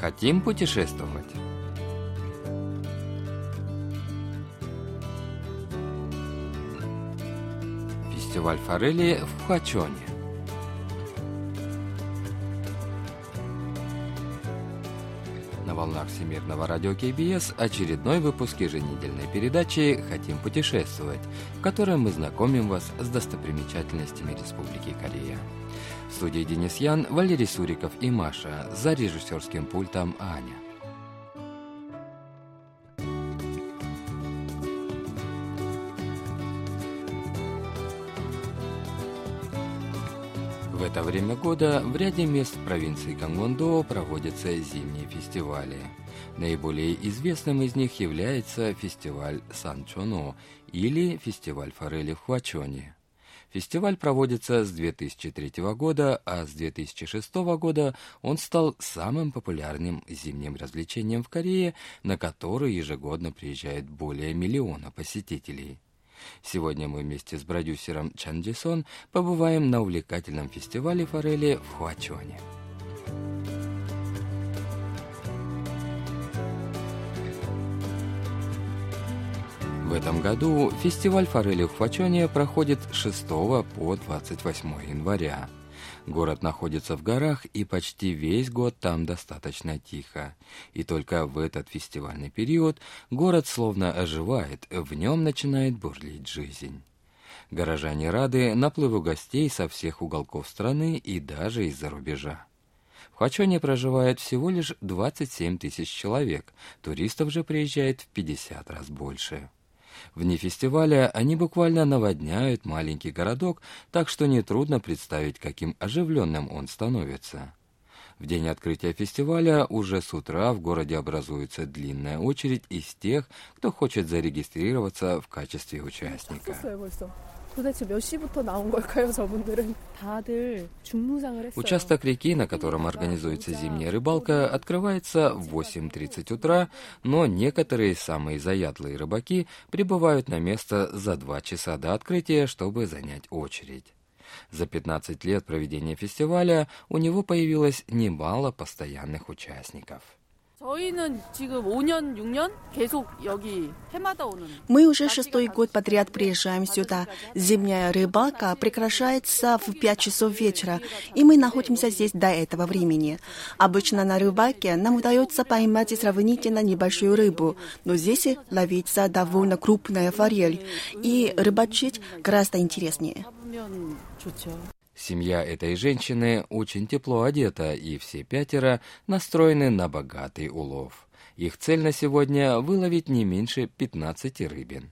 Хотим путешествовать? Фестиваль форели в Хуачоне. На волнах Всемирного радио КБС очередной выпуск еженедельной передачи «Хотим путешествовать», в которой мы знакомим вас с достопримечательностями Республики Корея. В студии Денис Ян, Валерий Суриков и Маша, за режиссерским пультом Аня. В это время года в ряде мест провинции Кангвондо проводятся зимние фестивали. Наиболее известным из них является фестиваль Санчоно или фестиваль форели в Хуачоне. Фестиваль проводится с 2003 года, а с 2006 года он стал самым популярным зимним развлечением в Корее, на который ежегодно приезжает более миллиона посетителей. Сегодня мы вместе с продюсером Чан Джисон побываем на увлекательном фестивале форели в Хуачоне. В этом году фестиваль форели в Фачоне проходит с 6 по 28 января. Город находится в горах, и почти весь год там достаточно тихо. И только в этот фестивальный период город словно оживает, в нем начинает бурлить жизнь. Горожане рады наплыву гостей со всех уголков страны и даже из-за рубежа. В Хачоне проживает всего лишь 27 тысяч человек, туристов же приезжает в 50 раз больше. Вне фестиваля они буквально наводняют маленький городок, так что нетрудно представить, каким оживленным он становится. В день открытия фестиваля уже с утра в городе образуется длинная очередь из тех, кто хочет зарегистрироваться в качестве участника. 도대체 몇 시부터 나온 걸까요, 저분들은? 다들 중무장을 했어요. Участок реки, на котором организуется зимняя рыбалка, открывается в 8.30 утра, но некоторые самые заядлые рыбаки прибывают на место за два часа до открытия, чтобы занять очередь. За 15 лет проведения фестиваля у него появилось немало постоянных участников. Мы уже шестой год подряд приезжаем сюда. Зимняя рыбалка прекращается в пять часов вечера, и мы находимся здесь до этого времени. Обычно на рыбалке нам удается поймать сравнительно небольшую рыбу, но здесь ловится довольно крупная форель, и рыбачить гораздо интереснее. Семья этой женщины очень тепло одета, и все пятеро настроены на богатый улов. Их цель на сегодня – выловить не меньше 15 рыбин.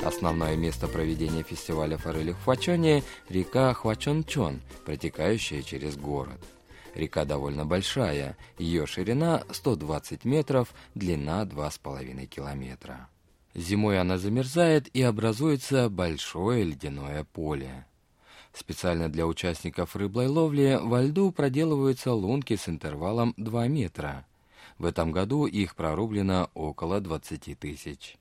Основное место проведения фестиваля форели в Хвачоне – река Хвачончон, протекающая через город. Река довольно большая, ее ширина 120 метров, длина 2,5 километра. Зимой она замерзает и образуется большое ледяное поле. Специально для участников рыблой ловли во льду проделываются лунки с интервалом 2 метра. В этом году их прорублено около 20 тысяч.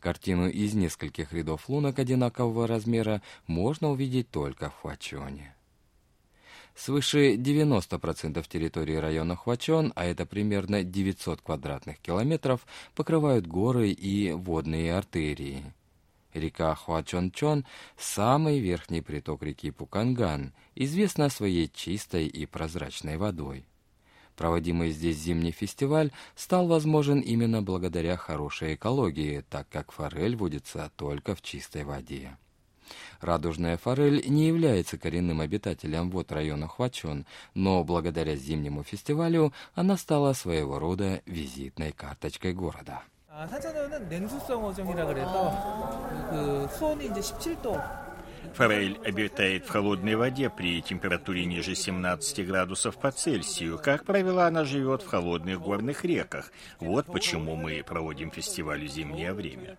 Картину из нескольких рядов лунок одинакового размера можно увидеть только в Хвачоне. Свыше 90% территории района Хвачон, а это примерно 900 квадратных километров, покрывают горы и водные артерии. Река Хуачон-Чон – самый верхний приток реки Пуканган, известна своей чистой и прозрачной водой. Проводимый здесь зимний фестиваль стал возможен именно благодаря хорошей экологии, так как форель водится только в чистой воде. Радужная форель не является коренным обитателем вот района Хвачон, но благодаря зимнему фестивалю она стала своего рода визитной карточкой города. Форель обитает в холодной воде при температуре ниже 17 градусов по Цельсию. Как правило, она живет в холодных горных реках. Вот почему мы проводим фестиваль в зимнее время.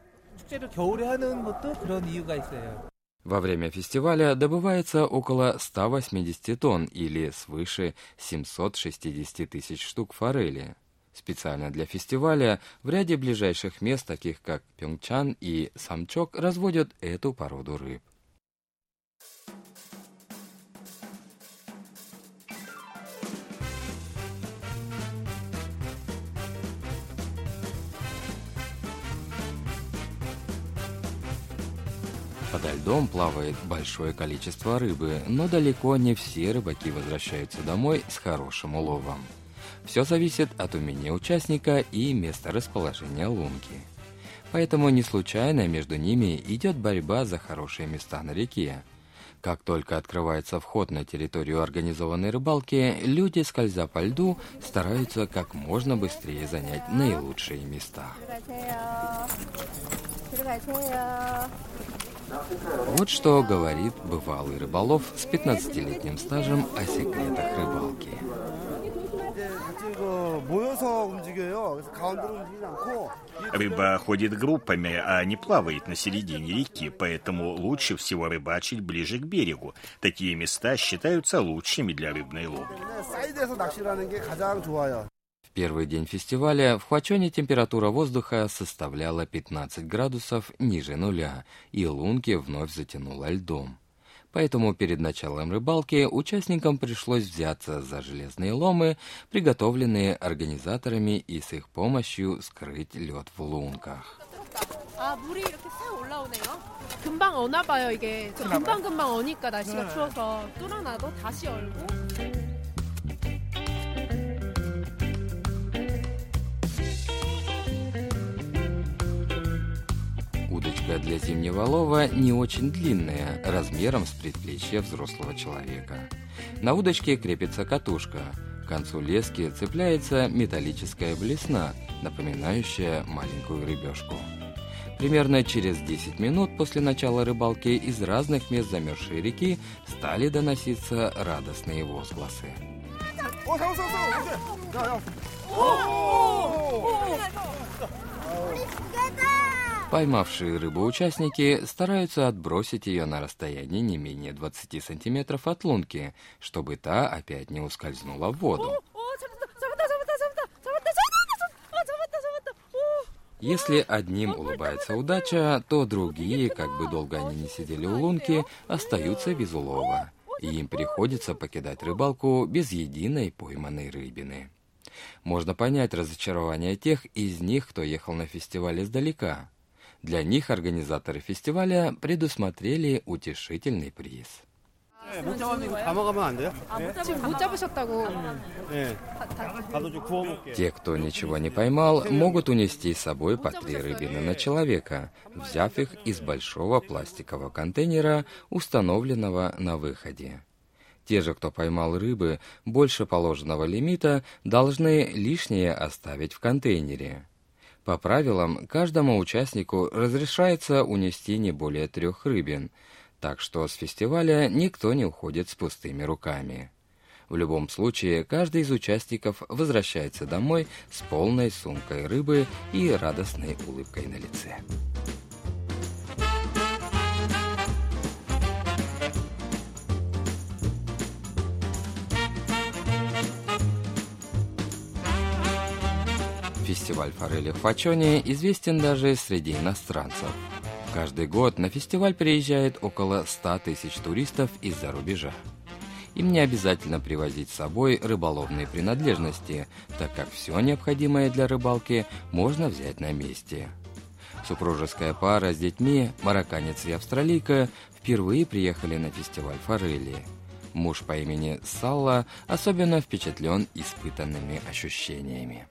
Во время фестиваля добывается около 180 тонн или свыше 760 тысяч штук форели. Специально для фестиваля в ряде ближайших мест, таких как Пьонгчан и Самчок, разводят эту породу рыб. Подо льдом плавает большое количество рыбы, но далеко не все рыбаки возвращаются домой с хорошим уловом. Все зависит от умения участника и места расположения лунки. Поэтому не случайно между ними идет борьба за хорошие места на реке. Как только открывается вход на территорию организованной рыбалки, люди, скользя по льду, стараются как можно быстрее занять наилучшие места. Вот что говорит бывалый рыболов с 15-летним стажем о секретах рыбалки. Рыба ходит группами, а не плавает на середине реки, поэтому лучше всего рыбачить ближе к берегу. Такие места считаются лучшими для рыбной ловли первый день фестиваля в Хвачоне температура воздуха составляла 15 градусов ниже нуля, и лунки вновь затянуло льдом. Поэтому перед началом рыбалки участникам пришлось взяться за железные ломы, приготовленные организаторами и с их помощью скрыть лед в лунках. 아, 물이 이렇게 싹 올라오네요. 금방 어나 봐요, 이게. 금방금방 어니까 날씨가 추워서 뚫어놔도 다시 얼고. Удочка для зимнего лова не очень длинная, размером с предплечье взрослого человека. На удочке крепится катушка. К концу лески цепляется металлическая блесна, напоминающая маленькую рыбешку. Примерно через 10 минут после начала рыбалки из разных мест замерзшей реки стали доноситься радостные возгласы. Поймавшие рыбу участники стараются отбросить ее на расстояние не менее 20 сантиметров от лунки, чтобы та опять не ускользнула в воду. Если одним улыбается удача, то другие, как бы долго они не сидели у лунки, остаются без улова, и им приходится покидать рыбалку без единой пойманной рыбины. Можно понять разочарование тех из них, кто ехал на фестиваль издалека. Для них организаторы фестиваля предусмотрели утешительный приз. Те, кто ничего не поймал, могут унести с собой по три рыбины на человека, взяв их из большого пластикового контейнера, установленного на выходе. Те же, кто поймал рыбы больше положенного лимита, должны лишнее оставить в контейнере. По правилам, каждому участнику разрешается унести не более трех рыбин, так что с фестиваля никто не уходит с пустыми руками. В любом случае, каждый из участников возвращается домой с полной сумкой рыбы и радостной улыбкой на лице. Фестиваль форели в Фачоне известен даже среди иностранцев. Каждый год на фестиваль приезжает около 100 тысяч туристов из-за рубежа. Им не обязательно привозить с собой рыболовные принадлежности, так как все необходимое для рыбалки можно взять на месте. Супружеская пара с детьми, марокканец и австралийка, впервые приехали на фестиваль форели. Муж по имени Салла особенно впечатлен испытанными ощущениями.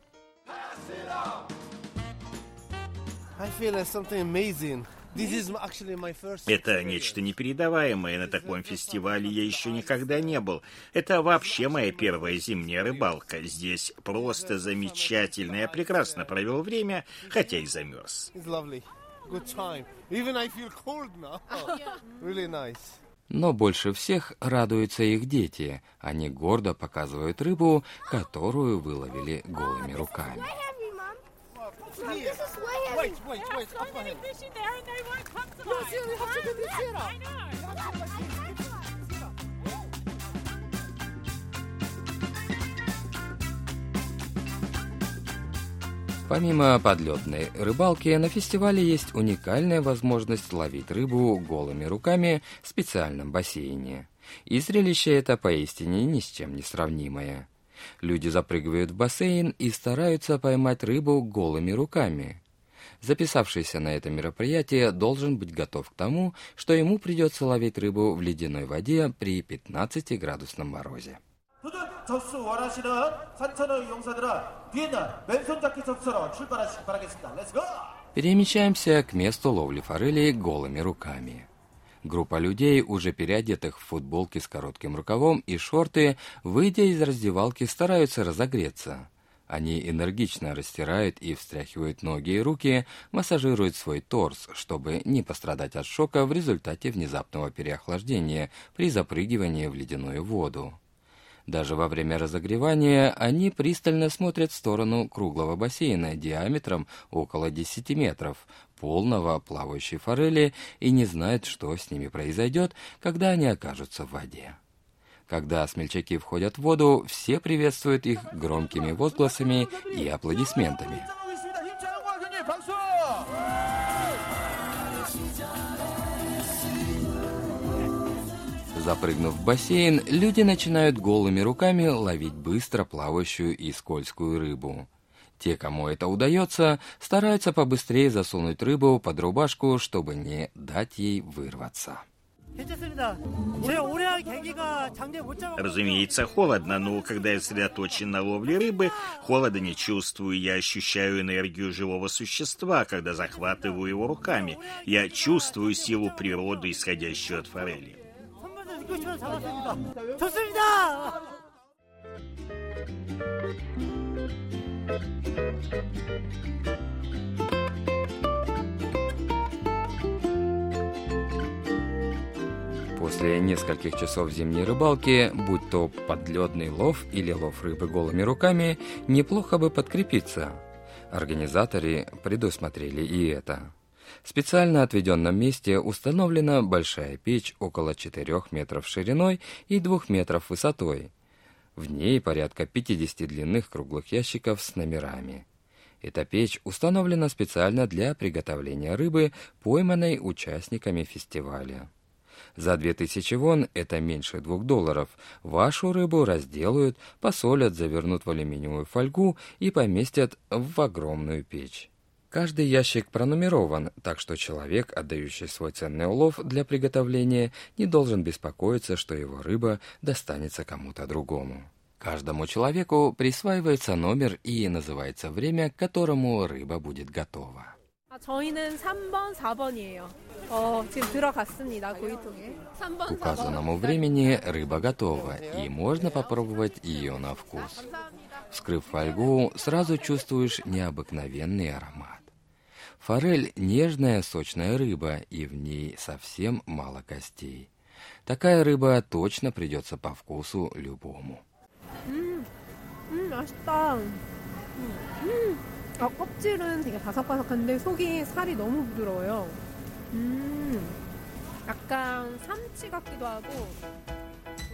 Это нечто непередаваемое. На таком фестивале я еще никогда не был. Это вообще моя первая зимняя рыбалка. Здесь просто замечательно. Я прекрасно провел время, хотя и замерз. Но больше всех радуются их дети. Они гордо показывают рыбу, которую выловили голыми руками. Wait, wait, wait. So many fish in there and they won't come to life. No, you have to do this I know. Помимо подледной рыбалки, на фестивале есть уникальная возможность ловить рыбу голыми руками в специальном бассейне. И зрелище это поистине ни с чем не сравнимое. Люди запрыгивают в бассейн и стараются поймать рыбу голыми руками. Записавшийся на это мероприятие должен быть готов к тому, что ему придется ловить рыбу в ледяной воде при 15-градусном морозе. 접수 원하시는 산천어 용사들은 뒤에 있는 맨손 자켓 접수로 출발하시기 바라겠습니다. 렛츠고! Перемещаемся к месту ловли форели голыми руками. Группа людей, уже переодетых в футболки с коротким рукавом и шорты, выйдя из раздевалки, стараются разогреться. Они энергично растирают и встряхивают ноги и руки, массажируют свой торс, чтобы не пострадать от шока в результате внезапного переохлаждения при запрыгивании в ледяную воду. Даже во время разогревания они пристально смотрят в сторону круглого бассейна диаметром около 10 метров, полного плавающей форели, и не знают, что с ними произойдет, когда они окажутся в воде. Когда смельчаки входят в воду, все приветствуют их громкими возгласами и аплодисментами. Запрыгнув в бассейн, люди начинают голыми руками ловить быстро плавающую и скользкую рыбу. Те, кому это удается, стараются побыстрее засунуть рыбу под рубашку, чтобы не дать ей вырваться. Разумеется, холодно, но когда я сосредоточен на ловле рыбы, холода не чувствую. Я ощущаю энергию живого существа, когда захватываю его руками. Я чувствую силу природы, исходящую от форели. 싶으 После нескольких часов зимней рыбалки, будь то подледный лов или лов рыбы голыми руками, неплохо бы подкрепиться. Организаторы предусмотрели и это. В специально отведенном месте установлена большая печь около 4 метров шириной и 2 метров высотой. В ней порядка 50 длинных круглых ящиков с номерами. Эта печь установлена специально для приготовления рыбы, пойманной участниками фестиваля. За 2000 вон, это меньше 2 долларов, вашу рыбу разделают, посолят, завернут в алюминиевую фольгу и поместят в огромную печь. Каждый ящик пронумерован, так что человек, отдающий свой ценный улов для приготовления, не должен беспокоиться, что его рыба достанется кому-то другому. Каждому человеку присваивается номер и называется время, к которому рыба будет готова. К указанному времени рыба готова, и можно попробовать ее на вкус. Вскрыв фольгу, сразу чувствуешь необыкновенный аромат. Форель – нежная сочная рыба, и в ней совсем мало костей. Такая рыба точно придется по вкусу любому. М -м 아, 껍질은 되게 바삭바삭한데 속이 살이 너무 부드러워요. 음, 약간 삼치 같기도 하고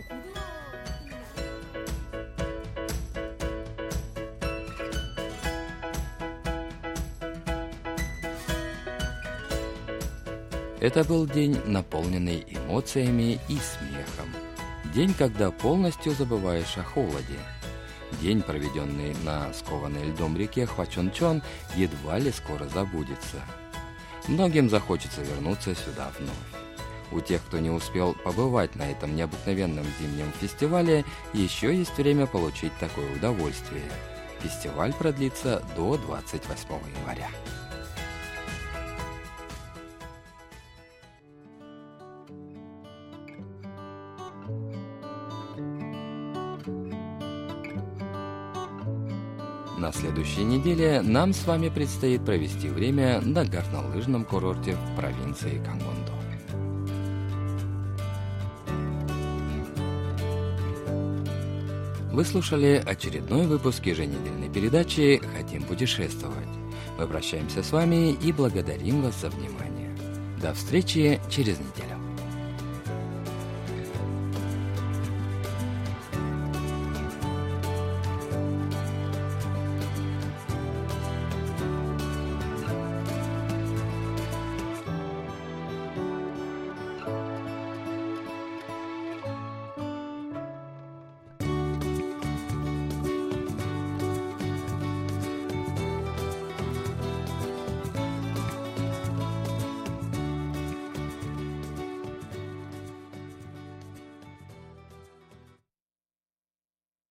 고등어 Это был день, наполненный эмоциями и смехом. День, когда полностью забываешь о холоде. День, проведенный на скованной льдом реке Хвачончон, едва ли скоро забудется. Многим захочется вернуться сюда вновь. У тех, кто не успел побывать на этом необыкновенном зимнем фестивале, еще есть время получить такое удовольствие. Фестиваль продлится до 28 января. На следующей неделе нам с вами предстоит провести время на горнолыжном курорте в провинции Кангондо. Вы слушали очередной выпуск еженедельной передачи «Хотим путешествовать». Мы прощаемся с вами и благодарим вас за внимание. До встречи через неделю.